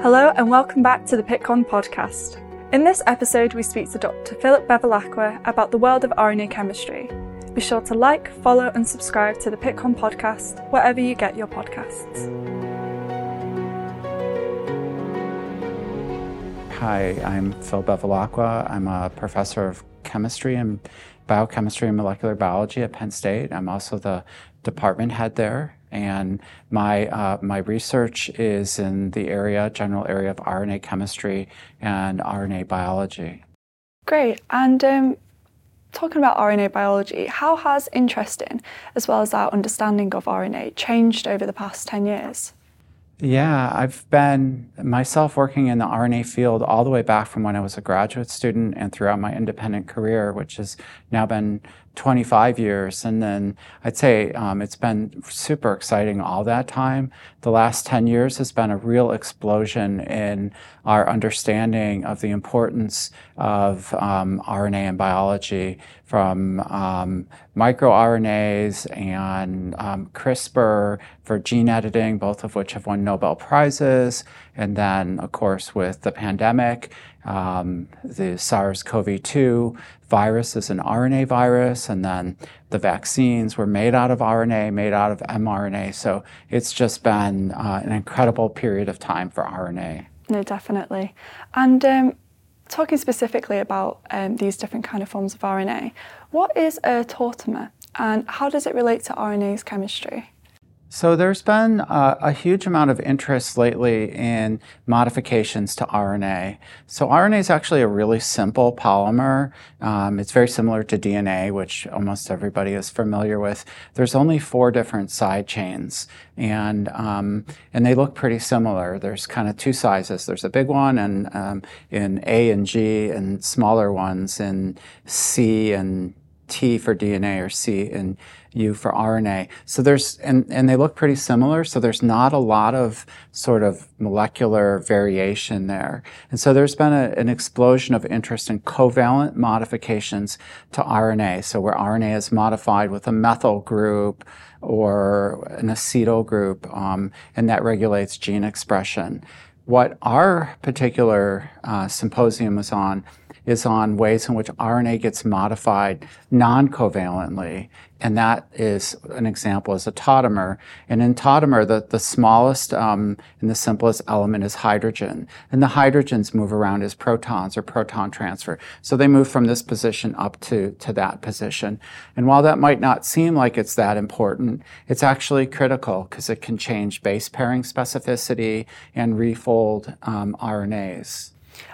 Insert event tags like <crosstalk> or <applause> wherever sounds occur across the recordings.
Hello, and welcome back to the Pittcon podcast. In this episode, we speak to Dr. Philip Bevilacqua about the world of RNA chemistry. Be sure to like, follow, and subscribe to the Pittcon podcast wherever you get your podcasts. Hi, I'm Phil Bevilacqua. I'm a professor of chemistry and biochemistry and molecular biology at Penn State. I'm also the department head there, and my uh, my research is in the area, general area of RNA chemistry and RNA biology. Great. And um, talking about RNA biology, how has interest in, as well as our understanding of RNA, changed over the past 10 years? Yeah, I've been myself working in the RNA field all the way back from when I was a graduate student and throughout my independent career, which has now been 25 years. And then I'd say um, it's been super exciting all that time. The last 10 years has been a real explosion in our understanding of the importance of um, RNA and biology from um, microRNAs and um, CRISPR for gene editing, both of which have won Nobel Prizes. And then, of course, with the pandemic, um, the SARS CoV 2 virus is an RNA virus, and then the vaccines were made out of RNA, made out of mRNA. So it's just been uh, an incredible period of time for RNA. No, definitely. And um, talking specifically about um, these different kind of forms of RNA, what is a tautomer and how does it relate to RNA's chemistry? So there's been uh, a huge amount of interest lately in modifications to RNA. So RNA is actually a really simple polymer. Um, it's very similar to DNA, which almost everybody is familiar with. There's only four different side chains, and um, and they look pretty similar. There's kind of two sizes. There's a big one, and um, in A and G, and smaller ones in C and T for DNA or C and U for RNA. So there's, and, and they look pretty similar. So there's not a lot of sort of molecular variation there. And so there's been a, an explosion of interest in covalent modifications to RNA. So where RNA is modified with a methyl group or an acetyl group, um, and that regulates gene expression. What our particular uh, symposium was on is on ways in which RNA gets modified non-covalently. And that is an example is a tautomer. And in tautomer, the, the smallest um, and the simplest element is hydrogen. And the hydrogens move around as protons or proton transfer. So they move from this position up to, to that position. And while that might not seem like it's that important, it's actually critical because it can change base pairing specificity and refold um, RNAs.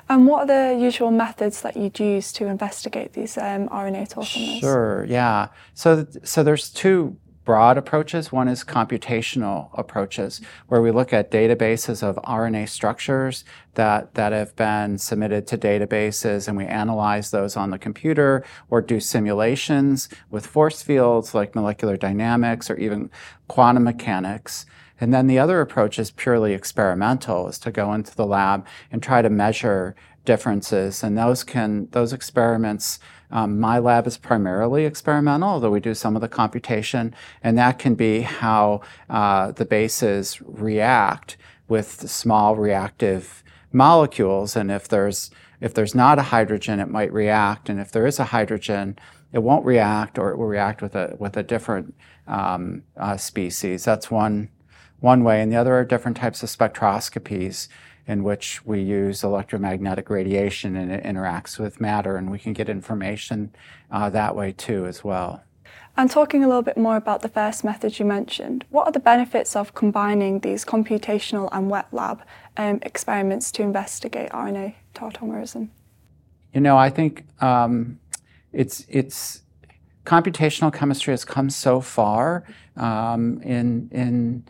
And what are the usual methods that you'd use to investigate these um, RNA tautomers? Sure, yeah. So, so there's two broad approaches. One is computational approaches, where we look at databases of RNA structures that, that have been submitted to databases and we analyze those on the computer or do simulations with force fields like molecular dynamics or even quantum mechanics. And then the other approach is purely experimental, is to go into the lab and try to measure differences. And those can, those experiments, um, my lab is primarily experimental, although we do some of the computation, and that can be how uh, the bases react with small reactive molecules. And if there's if there's not a hydrogen, it might react, and if there is a hydrogen, it won't react, or it will react with a with a different um, uh, species. That's one one way, and the other are different types of spectroscopies in which we use electromagnetic radiation and it interacts with matter, and we can get information uh, that way too as well. And talking a little bit more about the first method you mentioned, what are the benefits of combining these computational and wet lab um, experiments to investigate RNA tautomerism? You know, I think um, it's it's computational chemistry has come so far um, in in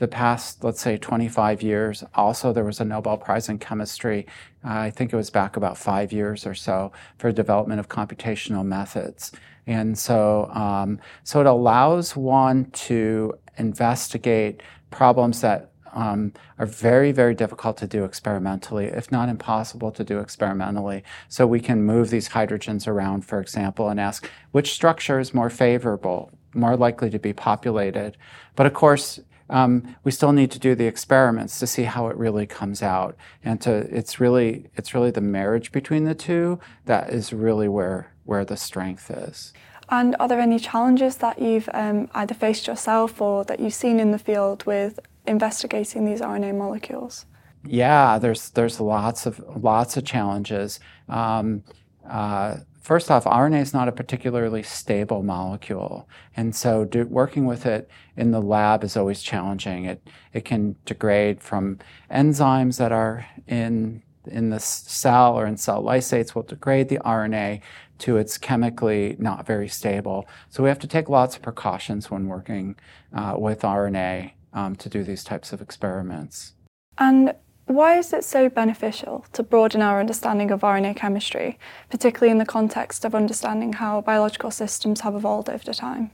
the past, let's say, 25 years. Also, there was a Nobel Prize in chemistry, uh, I think it was back about five years or so, for development of computational methods. And so, um, so it allows one to investigate problems that um, are very, very difficult to do experimentally, if not impossible to do experimentally. So we can move these hydrogens around, for example, and ask which structure is more favorable, more likely to be populated. But of course, um, we still need to do the experiments to see how it really comes out. And to, it's really, it's really the marriage between the two that is really where, where the strength is. And are there any challenges that you've um, either faced yourself or that you've seen in the field with investigating these RNA molecules? Yeah, there's there's lots of lots of challenges. Um, uh, first off, RNA is not a particularly stable molecule, and so do, working with it in the lab is always challenging. It it can degrade from enzymes that are in in the cell or in cell lysates will degrade the RNA to it's chemically not very stable. So we have to take lots of precautions when working uh, with RNA um, to do these types of experiments. And why is it so beneficial to broaden our understanding of RNA chemistry, particularly in the context of understanding how biological systems have evolved over time?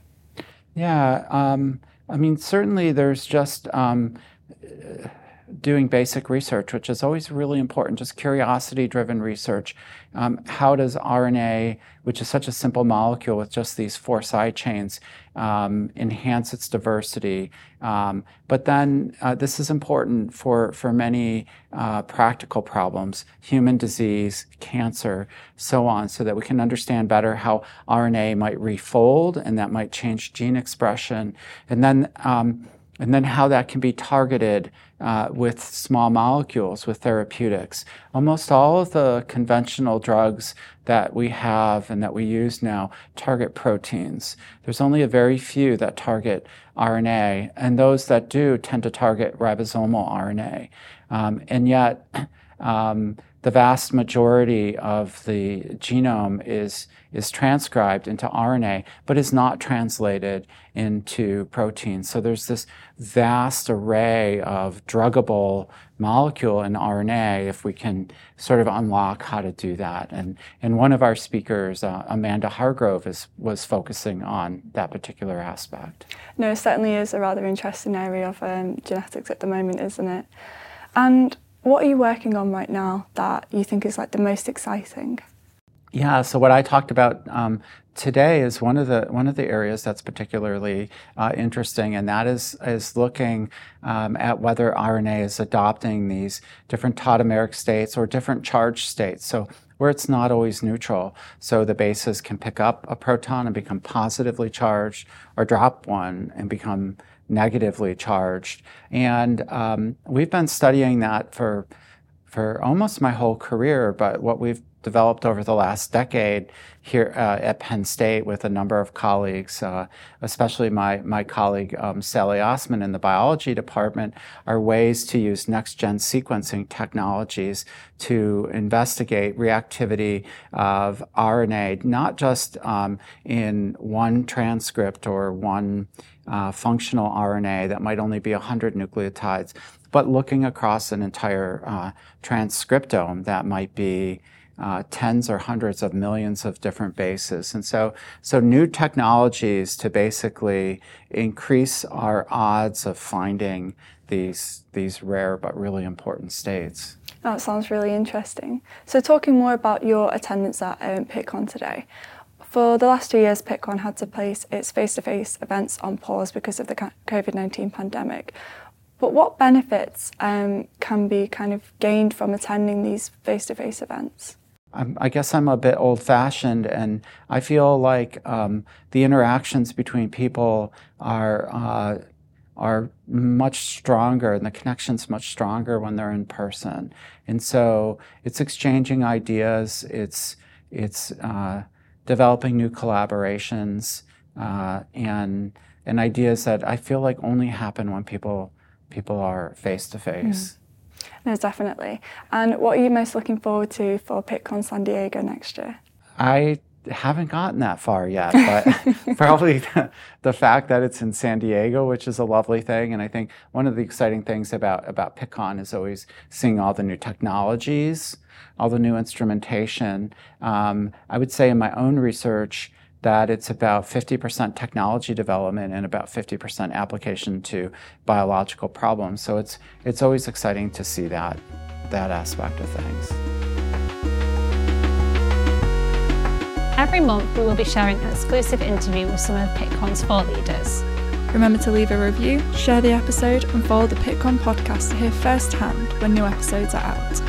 Yeah, um, I mean, certainly there's just um, doing basic research, which is always really important, just curiosity driven research. Um, how does RNA, which is such a simple molecule with just these four side chains, um, enhance its diversity? Um, but then uh, this is important for, for many uh, practical problems, human disease, cancer, so on, so that we can understand better how RNA might refold and that might change gene expression. And then um, and then how that can be targeted uh, with small molecules, with therapeutics. Almost all of the conventional drugs that we have and that we use now target proteins. There's only a very few that target RNA, and those that do tend to target ribosomal RNA. Um, and yet, <clears throat> um, the vast majority of the genome is, is transcribed into RNA, but is not translated into proteins. So there's this vast array of druggable molecule in RNA if we can sort of unlock how to do that. And, and one of our speakers, uh, Amanda Hargrove, is, was focusing on that particular aspect. No, it certainly is a rather interesting area of um, genetics at the moment, isn't it? And what are you working on right now that you think is like the most exciting? Yeah, so what I talked about um, today is one of the one of the areas that's particularly uh, interesting, and that is is looking um, at whether RNA is adopting these different tautomeric states or different charge states. So where it's not always neutral. So the bases can pick up a proton and become positively charged, or drop one and become negatively charged. And um, we've been studying that for for almost my whole career. But what we've developed over the last decade here uh, at Penn State with a number of colleagues, uh, especially my, my colleague um, Sally Assmann in the biology department, are ways to use next gen sequencing technologies to investigate reactivity of RNA, not just um, in one transcript or one uh, functional RNA that might only be 100 nucleotides, but looking across an entire uh, transcriptome that might be uh, tens or hundreds of millions of different bases. And so, so new technologies to basically increase our odds of finding these, these rare but really important states. That sounds really interesting. So talking more about your attendance at um, Pittcon today, for the last two years, Pittcon had to place its face-to-face events on pause because of the COVID-19 pandemic. But what benefits um, can be kind of gained from attending these face-to-face events? I'm, i guess I'm a bit old fashioned, and I feel like um, the interactions between people are. Uh, are much stronger and the connection's much stronger when they're in person. And so it's exchanging ideas, it's, it's uh, developing new collaborations uh, and, and ideas that I feel like only happen when people, people are face to face. No, definitely. And what are you most looking forward to for Pittcon San Diego next year? I haven't gotten that far yet, but <laughs> probably the, the, fact that it's in San Diego, which is a lovely thing. And I think one of the exciting things about, about Pittcon is always seeing all the new technologies, all the new instrumentation. Um, I would say in my own research, that it's about 50% technology development and about 50% application to biological problems. So it's, it's always exciting to see that, that aspect of things. Every month, we will be sharing an exclusive interview with some of Pittcon's thought leaders. Remember to leave a review, share the episode, and follow the Pittcon podcast to hear firsthand when new episodes are out.